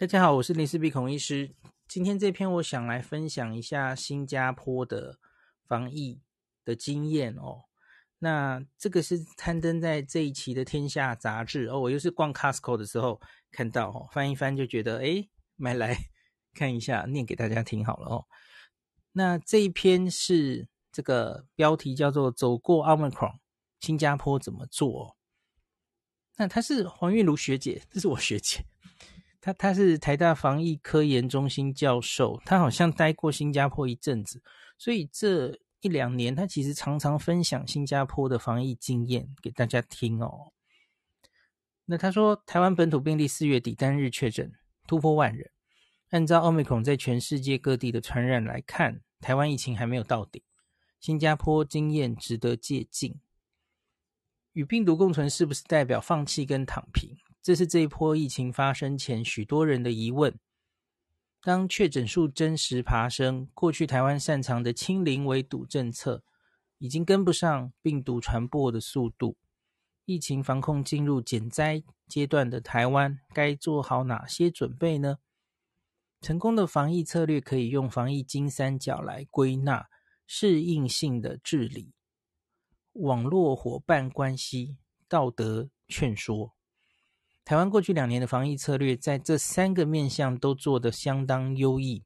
大家好，我是林氏璧孔医师。今天这篇我想来分享一下新加坡的防疫的经验哦。那这个是刊登在这一期的《天下》杂志哦。我又是逛 Costco 的时候看到哦，翻一翻就觉得诶，买来看一下，念给大家听好了哦。那这一篇是这个标题叫做“走过 Omicron，新加坡怎么做”。那她是黄韵如学姐，这是我学姐。他他是台大防疫科研中心教授，他好像待过新加坡一阵子，所以这一两年他其实常常分享新加坡的防疫经验给大家听哦。那他说，台湾本土病例四月底单日确诊突破万人，按照奥密克戎在全世界各地的传染来看，台湾疫情还没有到顶，新加坡经验值得借鉴。与病毒共存是不是代表放弃跟躺平？这是这一波疫情发生前许多人的疑问。当确诊数真实爬升，过去台湾擅长的清零围堵政策已经跟不上病毒传播的速度。疫情防控进入减灾阶段的台湾，该做好哪些准备呢？成功的防疫策略可以用防疫金三角来归纳：适应性的治理、网络伙伴关系、道德劝说。台湾过去两年的防疫策略，在这三个面向都做得相当优异。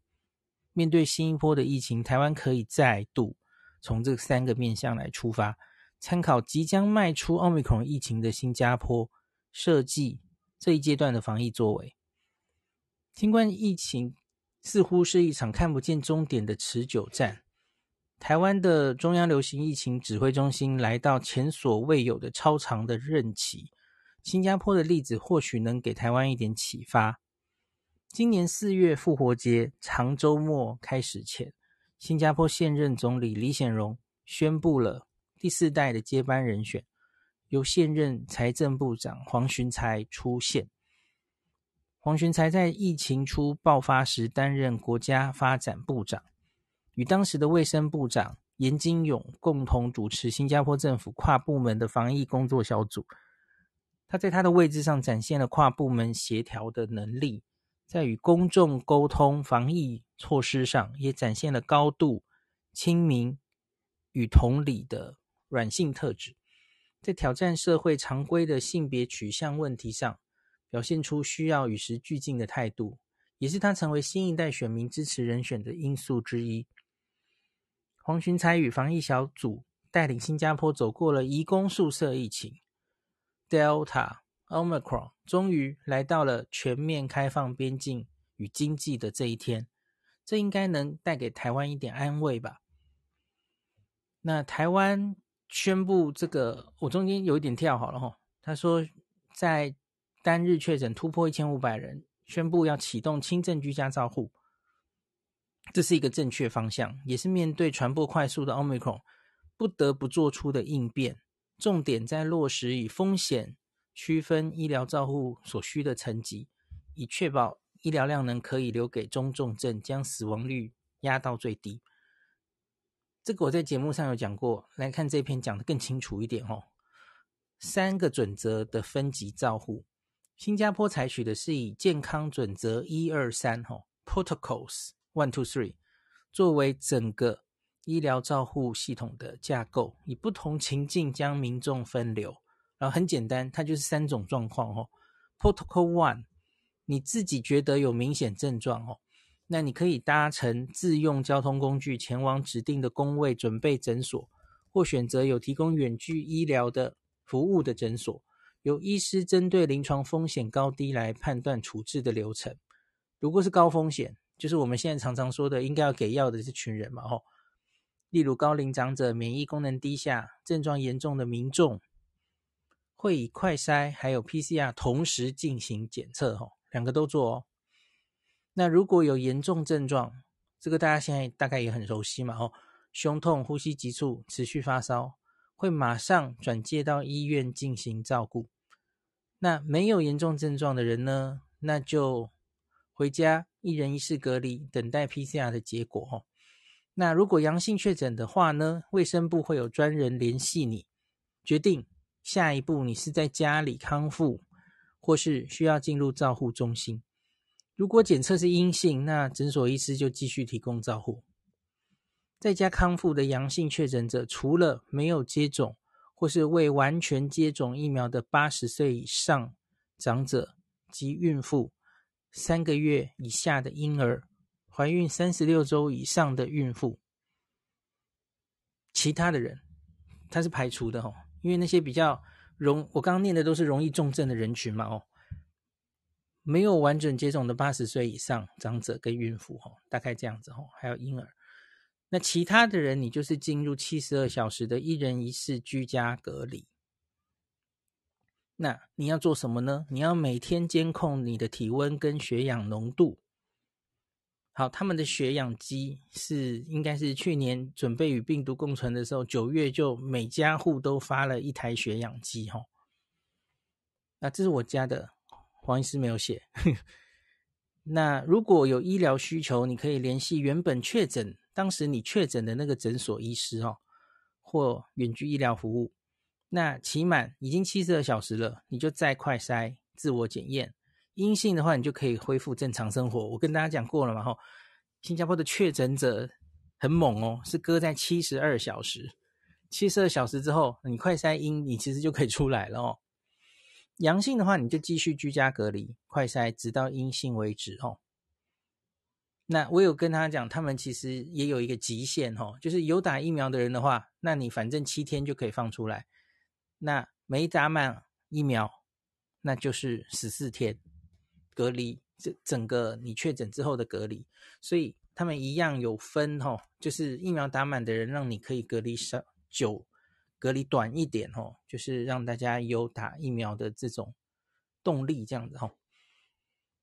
面对新一波的疫情，台湾可以再度从这三个面向来出发，参考即将迈出奥密克戎疫情的新加坡，设计这一阶段的防疫作为。新冠疫情似乎是一场看不见终点的持久战。台湾的中央流行疫情指挥中心来到前所未有的超长的任期。新加坡的例子或许能给台湾一点启发。今年四月复活节长周末开始前，新加坡现任总理李显荣宣布了第四代的接班人选，由现任财政部长黄循财出现。黄循财在疫情初爆发时担任国家发展部长，与当时的卫生部长颜金勇共同主持新加坡政府跨部门的防疫工作小组。他在他的位置上展现了跨部门协调的能力，在与公众沟通防疫措施上，也展现了高度亲民与同理的软性特质。在挑战社会常规的性别取向问题上，表现出需要与时俱进的态度，也是他成为新一代选民支持人选的因素之一。黄循财与防疫小组带领新加坡走过了移工宿舍疫情。Delta Omicron 终于来到了全面开放边境与经济的这一天，这应该能带给台湾一点安慰吧？那台湾宣布这个，我中间有一点跳好了哈。他说，在单日确诊突破一千五百人，宣布要启动轻症居家照护，这是一个正确方向，也是面对传播快速的 Omicron 不得不做出的应变。重点在落实以风险区分医疗照护所需的层级，以确保医疗量能可以留给中重症，将死亡率压到最低。这个我在节目上有讲过，来看这篇讲得更清楚一点哦。三个准则的分级照护，新加坡采取的是以健康准则一二三哈 （Protocols One Two Three） 作为整个。医疗照护系统的架构，以不同情境将民众分流，然后很简单，它就是三种状况哦。Protocol One，你自己觉得有明显症状哦，那你可以搭乘自用交通工具前往指定的公卫准备诊所，或选择有提供远距医疗的服务的诊所，由医师针对临床风险高低来判断处置的流程。如果是高风险，就是我们现在常常说的应该要给药的这群人嘛，吼。例如高龄长者、免疫功能低下、症状严重的民众，会以快筛还有 PCR 同时进行检测，吼，两个都做哦。那如果有严重症状，这个大家现在大概也很熟悉嘛，吼，胸痛、呼吸急促、持续发烧，会马上转介到医院进行照顾。那没有严重症状的人呢，那就回家一人一室隔离，等待 PCR 的结果，吼。那如果阳性确诊的话呢？卫生部会有专人联系你，决定下一步你是在家里康复，或是需要进入照护中心。如果检测是阴性，那诊所医师就继续提供照护。在家康复的阳性确诊者，除了没有接种或是未完全接种疫苗的八十岁以上长者及孕妇、三个月以下的婴儿、怀孕三十六周以上的孕妇，其他的人他是排除的哦，因为那些比较容，我刚刚念的都是容易重症的人群嘛哦，没有完整接种的八十岁以上长者跟孕妇哦，大概这样子哦，还有婴儿。那其他的人，你就是进入七十二小时的一人一室居家隔离。那你要做什么呢？你要每天监控你的体温跟血氧浓度。好，他们的血氧机是应该是去年准备与病毒共存的时候，九月就每家户都发了一台血氧机哈。那这是我家的，黄医师没有写。那如果有医疗需求，你可以联系原本确诊。当时你确诊的那个诊所医师哦，或远距医疗服务，那期满已经七十二小时了，你就再快筛自我检验，阴性的话，你就可以恢复正常生活。我跟大家讲过了嘛，吼，新加坡的确诊者很猛哦，是搁在七十二小时，七十二小时之后，你快筛阴，你其实就可以出来了哦。阳性的话，你就继续居家隔离，快筛直到阴性为止哦。那我有跟他讲，他们其实也有一个极限哦，就是有打疫苗的人的话，那你反正七天就可以放出来。那没打满疫苗，那就是十四天隔离，这整个你确诊之后的隔离。所以他们一样有分哦，就是疫苗打满的人，让你可以隔离少久，隔离短一点哦，就是让大家有打疫苗的这种动力，这样子哦。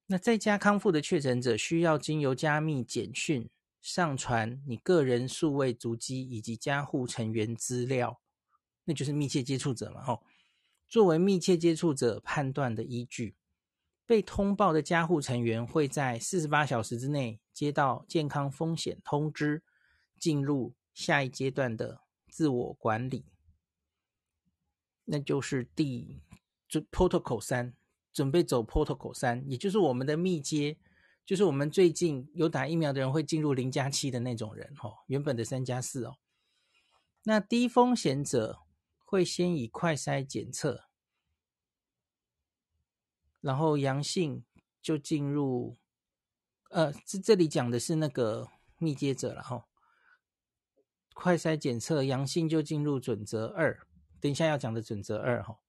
那在家康复的确诊者需要经由加密简讯上传你个人数位足迹以及家户成员资料，那就是密切接触者嘛，吼。作为密切接触者判断的依据，被通报的家户成员会在四十八小时之内接到健康风险通知，进入下一阶段的自我管理，那就是第就 Protocol 三。准备走 Protocol 三，也就是我们的密接，就是我们最近有打疫苗的人会进入零加七的那种人，哦，原本的三加四哦。那低风险者会先以快筛检测，然后阳性就进入，呃，这这里讲的是那个密接者了，哈。快筛检测阳性就进入准则二，等一下要讲的准则二，哈。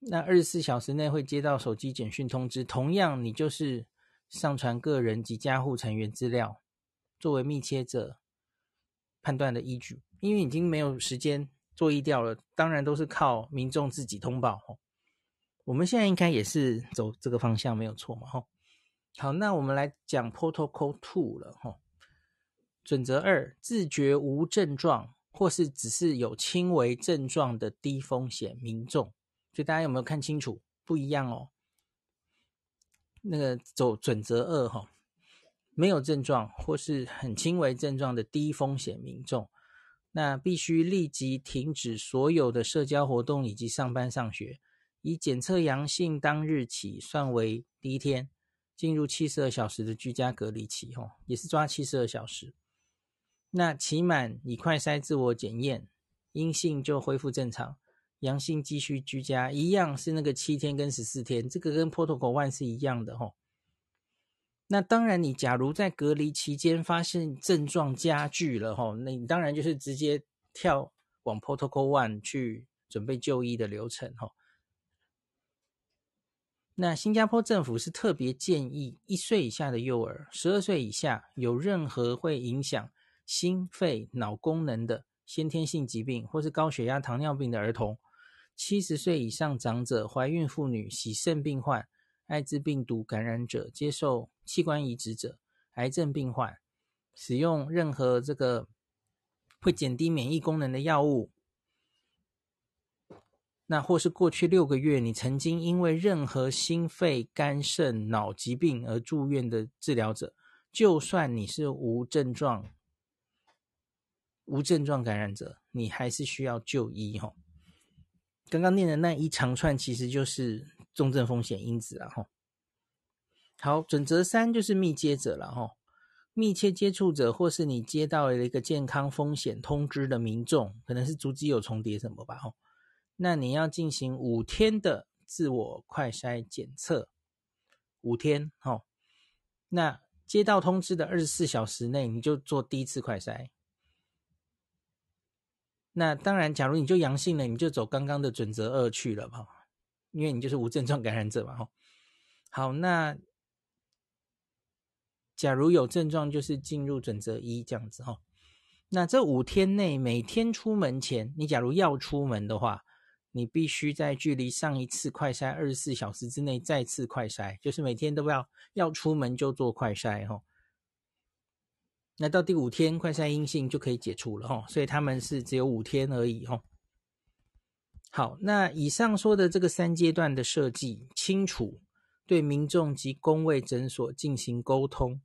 那二十四小时内会接到手机简讯通知，同样你就是上传个人及家户成员资料，作为密切者判断的依据。因为已经没有时间做疫调了，当然都是靠民众自己通报。我们现在应该也是走这个方向，没有错嘛？吼，好，那我们来讲 Protocol Two 了。哈，准则二：自觉无症状或是只是有轻微症状的低风险民众。所以大家有没有看清楚？不一样哦。那个走准则二哈，没有症状或是很轻微症状的低风险民众，那必须立即停止所有的社交活动以及上班上学，以检测阳性当日起算为第一天，进入七十二小时的居家隔离期哈，也是抓七十二小时。那期满以快筛自我检验，阴性就恢复正常。阳性继续居家，一样是那个七天跟十四天，这个跟 Protocol One 是一样的吼。那当然，你假如在隔离期间发现症状加剧了吼，那你当然就是直接跳往 Protocol One 去准备就医的流程吼。那新加坡政府是特别建议一岁以下的幼儿、十二岁以下有任何会影响心肺脑功能的先天性疾病或是高血压、糖尿病的儿童。七十岁以上长者、怀孕妇女、洗肾病患、艾滋病毒感染者、接受器官移植者、癌症病患，使用任何这个会减低免疫功能的药物，那或是过去六个月你曾经因为任何心肺、肝肾、脑疾病而住院的治疗者，就算你是无症状、无症状感染者，你还是需要就医吼。刚刚念的那一长串其实就是重症风险因子啊，吼。好，准则三就是密接者了哈。密切接触者，或是你接到了一个健康风险通知的民众，可能是足迹有重叠什么吧？吼，那你要进行五天的自我快筛检测，五天，吼。那接到通知的二十四小时内，你就做第一次快筛。那当然，假如你就阳性了，你就走刚刚的准则二去了吧，因为你就是无症状感染者嘛，吼。好，那。假如有症状，就是进入准则一这样子哈。那这五天内，每天出门前，你假如要出门的话，你必须在距离上一次快筛二十四小时之内再次快筛，就是每天都要要出门就做快筛哈。那到第五天快筛阴性就可以解除了哈，所以他们是只有五天而已哈。好，那以上说的这个三阶段的设计，清楚对民众及公卫诊所进行沟通。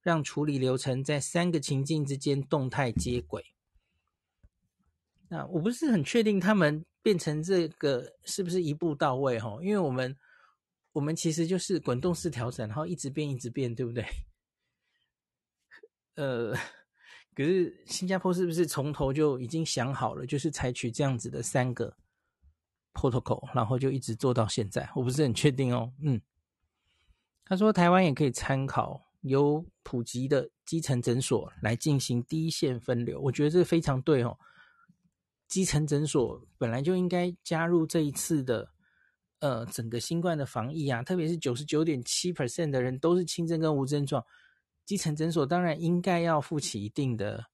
让处理流程在三个情境之间动态接轨。那我不是很确定他们变成这个是不是一步到位哈？因为我们我们其实就是滚动式调整，然后一直变一直变，对不对？呃，可是新加坡是不是从头就已经想好了，就是采取这样子的三个 protocol，然后就一直做到现在？我不是很确定哦。嗯，他说台湾也可以参考。由普及的基层诊所来进行第一线分流，我觉得这非常对哦。基层诊所本来就应该加入这一次的呃整个新冠的防疫啊，特别是九十九点七 percent 的人都是轻症跟无症状，基层诊所当然应该要负起一定的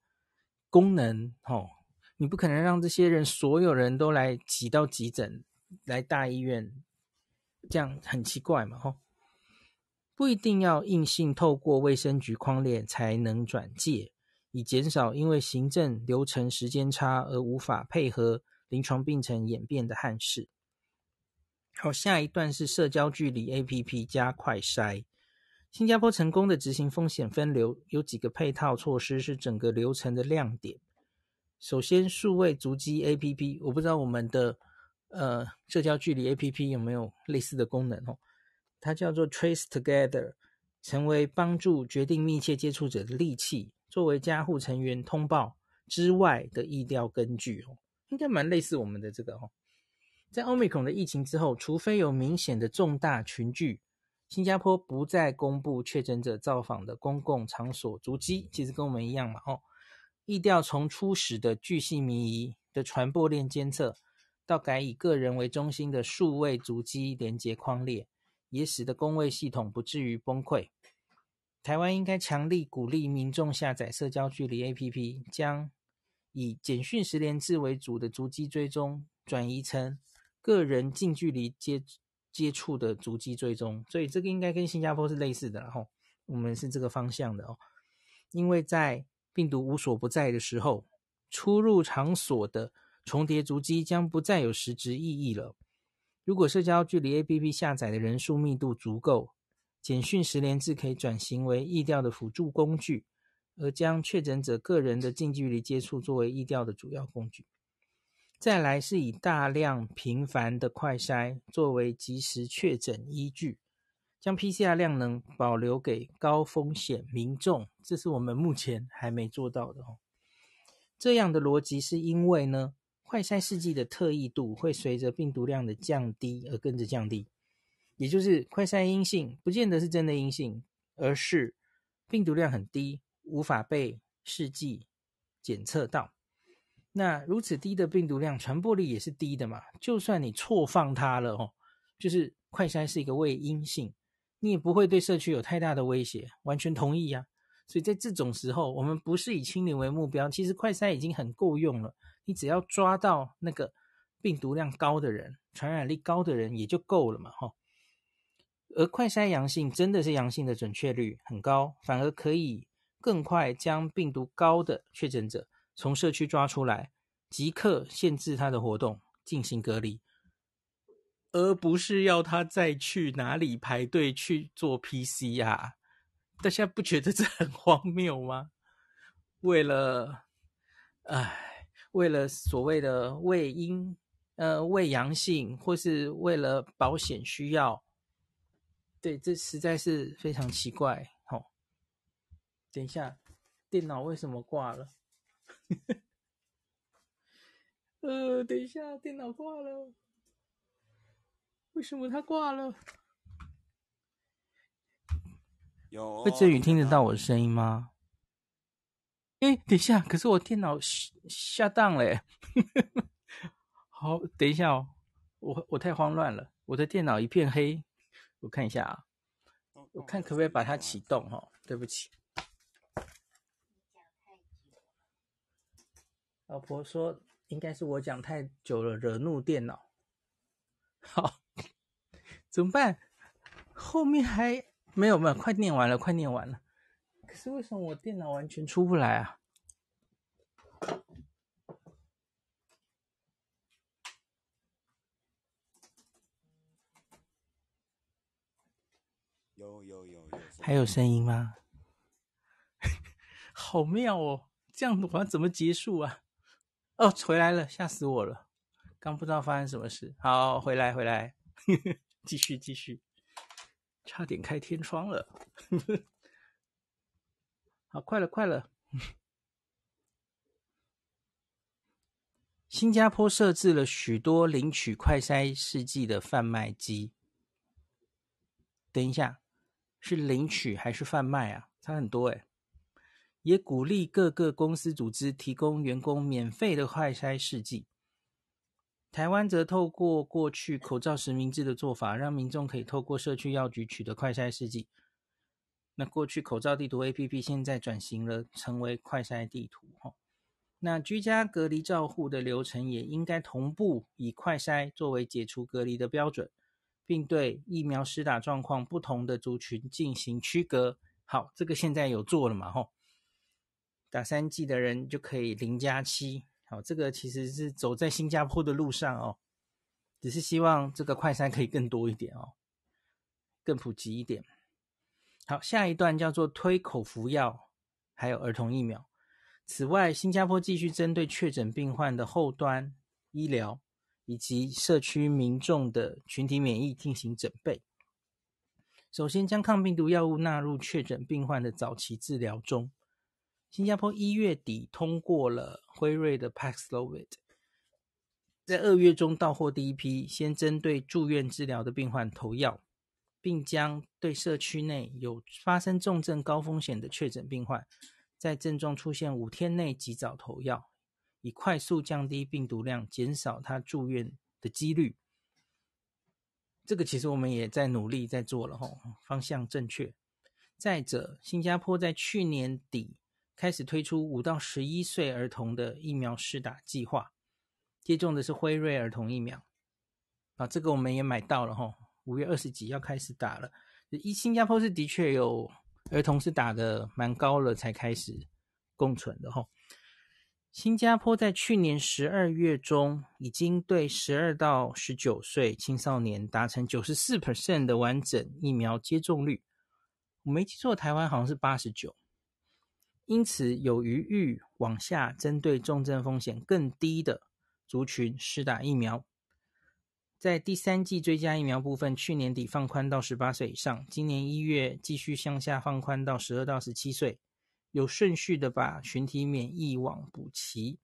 功能哦。你不可能让这些人所有人都来挤到急诊来大医院，这样很奇怪嘛，吼。不一定要硬性透过卫生局框列才能转介，以减少因为行政流程时间差而无法配合临床病程演变的憾事。好，下一段是社交距离 APP 加快筛。新加坡成功的执行风险分流，有几个配套措施是整个流程的亮点。首先，数位足迹 APP，我不知道我们的呃社交距离 APP 有没有类似的功能哦。它叫做 Trace Together，成为帮助决定密切接触者的利器，作为家户成员通报之外的疫调根据哦，应该蛮类似我们的这个哦。在 Omicron 的疫情之后，除非有明显的重大群聚，新加坡不再公布确诊者造访的公共场所足迹，其实跟我们一样嘛哦。疫调从初始的巨细靡遗的传播链监测，到改以个人为中心的数位足迹连接框列。也使得公卫系统不至于崩溃。台湾应该强力鼓励民众下载社交距离 APP，将以简讯十连制为主的足迹追踪转移成个人近距离接接触的足迹追踪。所以这个应该跟新加坡是类似的，然后我们是这个方向的哦。因为在病毒无所不在的时候，出入场所的重叠足迹将不再有实质意义了。如果社交距离 APP 下载的人数密度足够，简讯十连制可以转型为疫调的辅助工具，而将确诊者个人的近距离接触作为疫调的主要工具。再来是以大量频繁的快筛作为及时确诊依据，将 PCR 量能保留给高风险民众，这是我们目前还没做到的哦。这样的逻辑是因为呢，快筛试剂的特异度会随着病毒量的降低而跟着降低，也就是快筛阴性不见得是真的阴性，而是病毒量很低，无法被试剂检测到。那如此低的病毒量，传播力也是低的嘛？就算你错放它了哦，就是快筛是一个伪阴性，你也不会对社区有太大的威胁。完全同意呀。所以在这种时候，我们不是以清零为目标，其实快筛已经很够用了。你只要抓到那个病毒量高的人，传染力高的人也就够了嘛，哈。而快筛阳性真的是阳性的准确率很高，反而可以更快将病毒高的确诊者从社区抓出来，即刻限制他的活动，进行隔离，而不是要他再去哪里排队去做 PCR。大家不觉得这很荒谬吗？为了，唉。为了所谓的伪阴，呃，伪阳性，或是为了保险需要，对，这实在是非常奇怪。好、哦，等一下，电脑为什么挂了？呃，等一下，电脑挂了。为什么它挂了？有魏振宇听得到我的声音吗？哎，等一下，可是我电脑下档嘞。好，等一下哦，我我太慌乱了，我的电脑一片黑。我看一下啊，我看可不可以把它启动哈、哦？对不起，老婆说应该是我讲太久了，惹怒电脑。好，怎么办？后面还没有没有，快念完了，快念完了。可是为什么我电脑完全出不来啊？有有有有，还有声音吗？好妙哦！这样的话怎么结束啊？哦，回来了，吓死我了！刚不知道发生什么事。好，回来回来，继续继续，差点开天窗了。好，快了快了。新加坡设置了许多领取快筛试剂的贩卖机。等一下。是领取还是贩卖啊？差很多诶。也鼓励各个公司组织提供员工免费的快筛试剂。台湾则透过过去口罩实名制的做法，让民众可以透过社区药局取得快筛试剂。那过去口罩地图 APP 现在转型了，成为快筛地图。那居家隔离照护的流程也应该同步以快筛作为解除隔离的标准。并对疫苗施打状况不同的族群进行区隔。好，这个现在有做了嘛？吼，打三剂的人就可以零加七。好，这个其实是走在新加坡的路上哦，只是希望这个快筛可以更多一点哦，更普及一点。好，下一段叫做推口服药，还有儿童疫苗。此外，新加坡继续针对确诊病患的后端医疗。以及社区民众的群体免疫进行准备。首先，将抗病毒药物纳入确诊病患的早期治疗中。新加坡一月底通过了辉瑞的 Paxlovid，在二月中到货第一批，先针对住院治疗的病患投药，并将对社区内有发生重症高风险的确诊病患，在症状出现五天内及早投药。以快速降低病毒量，减少他住院的几率。这个其实我们也在努力在做了吼，方向正确。再者，新加坡在去年底开始推出五到十一岁儿童的疫苗试打计划，接种的是辉瑞儿童疫苗。啊，这个我们也买到了吼，五月二十几要开始打了。一新加坡是的确有儿童是打的蛮高了才开始共存的吼。新加坡在去年十二月中，已经对十二到十九岁青少年达成九十四 percent 的完整疫苗接种率。我没记错，台湾好像是八十九，因此有余裕往下针对重症风险更低的族群施打疫苗。在第三季追加疫苗部分，去年底放宽到十八岁以上，今年一月继续向下放宽到十二到十七岁。有顺序的把群体免疫网补齐。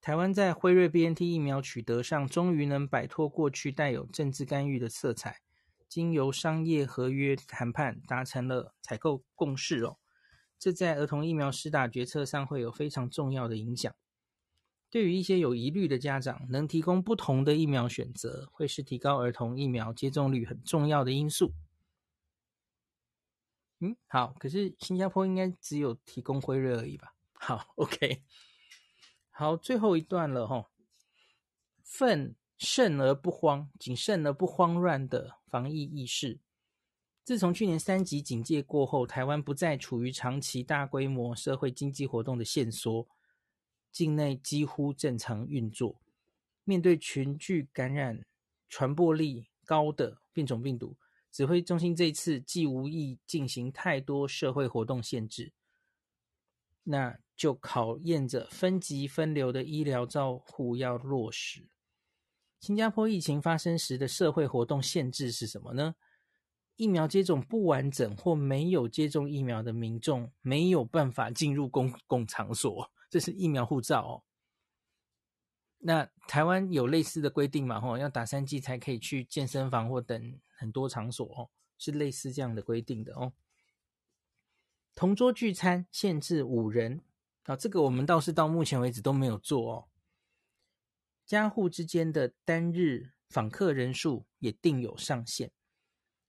台湾在辉瑞 BNT 疫苗取得上，终于能摆脱过去带有政治干预的色彩，经由商业合约谈判达成了采购共识哦。这在儿童疫苗施打决策上会有非常重要的影响。对于一些有疑虑的家长，能提供不同的疫苗选择，会是提高儿童疫苗接种率很重要的因素。嗯，好，可是新加坡应该只有提供辉瑞而已吧？好，OK，好，最后一段了齁。奋慎而不慌，谨慎而不慌乱的防疫意识。自从去年三级警戒过后，台湾不再处于长期大规模社会经济活动的限缩，境内几乎正常运作。面对群聚感染、传播力高的变种病毒。指挥中心这一次既无意进行太多社会活动限制，那就考验着分级分流的医疗照护要落实。新加坡疫情发生时的社会活动限制是什么呢？疫苗接种不完整或没有接种疫苗的民众没有办法进入公共场所，这是疫苗护照哦。那台湾有类似的规定嘛？吼，要打三剂才可以去健身房或等很多场所哦，是类似这样的规定的哦。同桌聚餐限制五人，啊，这个我们倒是到目前为止都没有做哦。家户之间的单日访客人数也定有上限，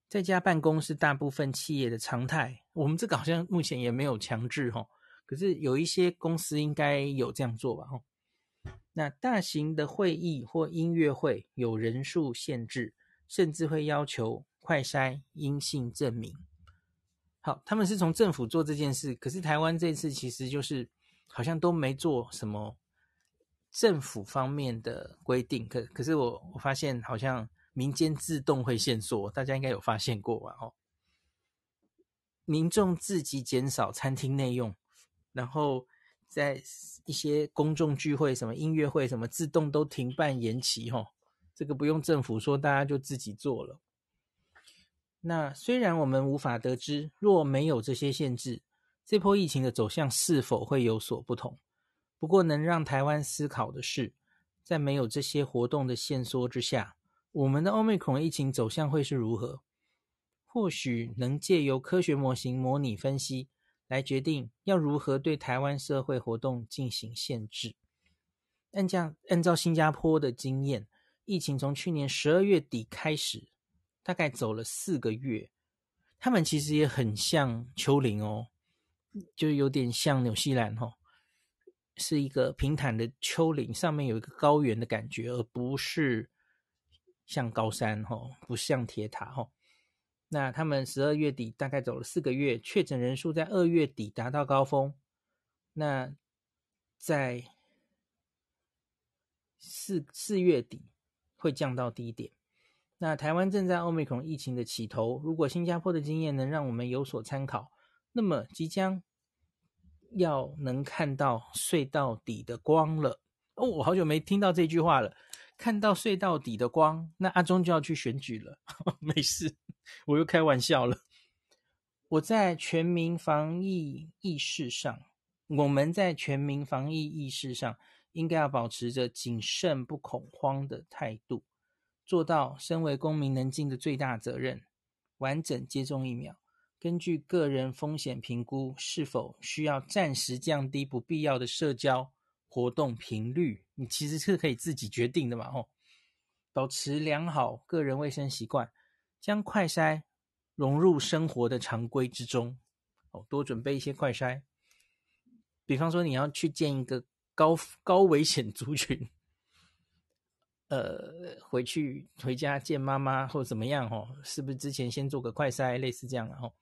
在家办公是大部分企业的常态。我们这个好像目前也没有强制哦，可是有一些公司应该有这样做吧？哦。那大型的会议或音乐会有人数限制，甚至会要求快筛阴性证明。好，他们是从政府做这件事，可是台湾这次其实就是好像都没做什么政府方面的规定。可可是我我发现好像民间自动会限缩，大家应该有发现过吧？哦，民众自己减少餐厅内用，然后。在一些公众聚会，什么音乐会，什么自动都停办延期，吼，这个不用政府说，大家就自己做了。那虽然我们无法得知，若没有这些限制，这波疫情的走向是否会有所不同。不过，能让台湾思考的是，在没有这些活动的限缩之下，我们的 Omicron 疫情走向会是如何？或许能借由科学模型模拟分析。来决定要如何对台湾社会活动进行限制。按这样，按照新加坡的经验，疫情从去年十二月底开始，大概走了四个月。他们其实也很像丘陵哦，就有点像纽西兰哦，是一个平坦的丘陵，上面有一个高原的感觉，而不是像高山哦，不像铁塔哦。那他们十二月底大概走了四个月，确诊人数在二月底达到高峰，那在四四月底会降到低点。那台湾正在欧米孔疫情的起头，如果新加坡的经验能让我们有所参考，那么即将要能看到隧道底的光了。哦，我好久没听到这句话了。看到隧道底的光，那阿中就要去选举了。没事，我又开玩笑了。我在全民防疫意识上，我们在全民防疫意识上，应该要保持着谨慎不恐慌的态度，做到身为公民能尽的最大责任，完整接种疫苗。根据个人风险评估，是否需要暂时降低不必要的社交活动频率。你其实是可以自己决定的嘛，吼！保持良好个人卫生习惯，将快筛融入生活的常规之中，哦，多准备一些快筛。比方说，你要去见一个高高危险族群，呃，回去回家见妈妈或怎么样，哦，是不是之前先做个快筛，类似这样，然后。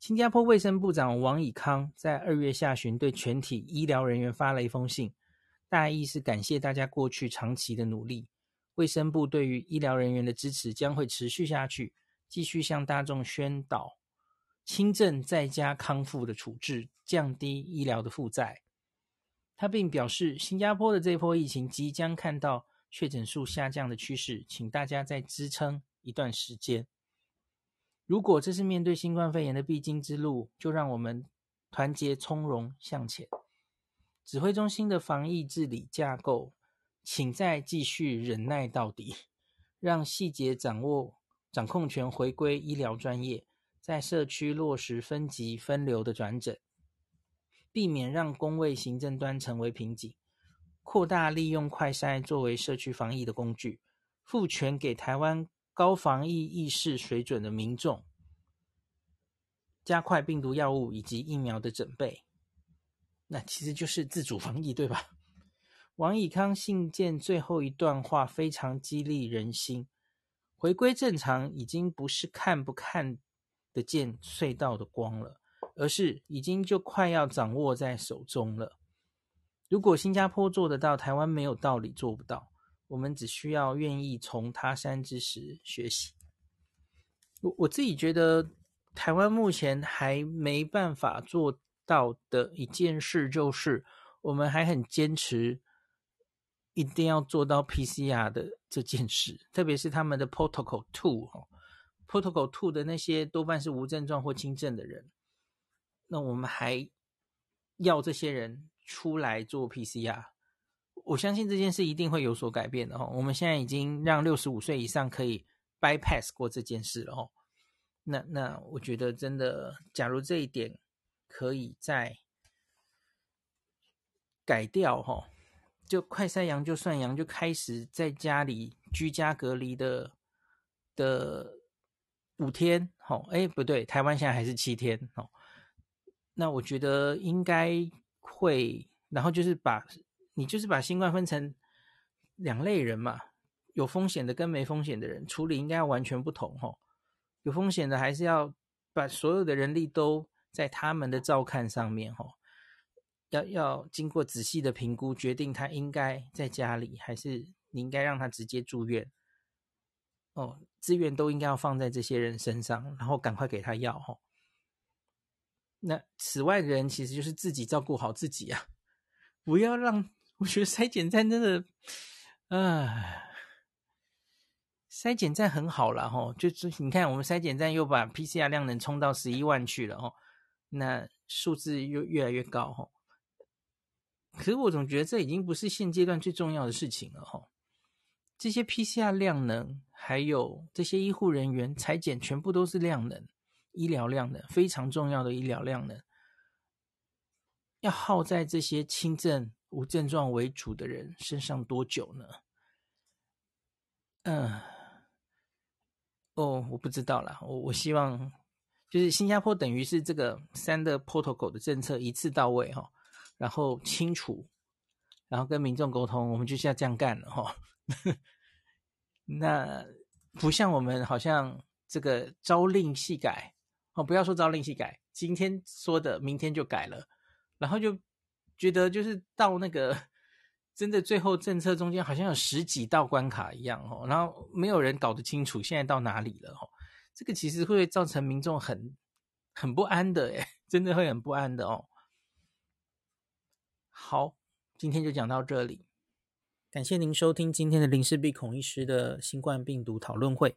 新加坡卫生部长王以康在二月下旬对全体医疗人员发了一封信。大意是感谢大家过去长期的努力，卫生部对于医疗人员的支持将会持续下去，继续向大众宣导轻症在家康复的处置，降低医疗的负债。他并表示，新加坡的这波疫情即将看到确诊数下降的趋势，请大家再支撑一段时间。如果这是面对新冠肺炎的必经之路，就让我们团结从容向前。指挥中心的防疫治理架构，请再继续忍耐到底，让细节掌握掌控权回归医疗专业，在社区落实分级分流的转诊，避免让公卫行政端成为瓶颈，扩大利用快筛作为社区防疫的工具，赋权给台湾高防疫意识水准的民众，加快病毒药物以及疫苗的准备。那其实就是自主防疫，对吧？王以康信件最后一段话非常激励人心。回归正常已经不是看不看得见隧道的光了，而是已经就快要掌握在手中了。如果新加坡做得到，台湾没有道理做不到。我们只需要愿意从他山之石学习。我我自己觉得，台湾目前还没办法做。到的一件事就是，我们还很坚持一定要做到 PCR 的这件事，特别是他们的 Protocol Two 哦，Protocol Two 的那些多半是无症状或轻症的人，那我们还要这些人出来做 PCR，我相信这件事一定会有所改变的哦。我们现在已经让六十五岁以上可以 bypass 过这件事了哦。那那我觉得真的，假如这一点可以再改掉哈，就快筛阳就算阳，就开始在家里居家隔离的的五天，好，哎，不对，台湾现在还是七天，哦，那我觉得应该会，然后就是把你就是把新冠分成两类人嘛，有风险的跟没风险的人处理应该要完全不同，哈。有风险的还是要把所有的人力都在他们的照看上面，哈，要要经过仔细的评估，决定他应该在家里，还是你应该让他直接住院。哦，资源都应该要放在这些人身上，然后赶快给他药，哈。那此外的人其实就是自己照顾好自己啊，不要让，我觉得筛检站真的，唉。筛检站很好了哈，就是你看我们筛检站又把 PCR 量能冲到十一万去了哦，那数字又越来越高哈。可是我总觉得这已经不是现阶段最重要的事情了哈。这些 PCR 量能还有这些医护人员裁剪全部都是量能，医疗量能非常重要的医疗量能，要耗在这些轻症无症状为主的人身上多久呢？嗯。哦，我不知道啦。我我希望就是新加坡等于是这个三的 protocol 的政策一次到位哈，然后清除，然后跟民众沟通，我们就是要这样干了哈。那不像我们好像这个朝令夕改哦，不要说朝令夕改，今天说的明天就改了，然后就觉得就是到那个。真的，最后政策中间好像有十几道关卡一样哦，然后没有人搞得清楚现在到哪里了哦。这个其实会造成民众很很不安的诶，真的会很不安的哦。好，今天就讲到这里，感谢您收听今天的林氏璧孔医师的新冠病毒讨论会。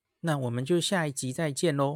那我们就下一集再见喽。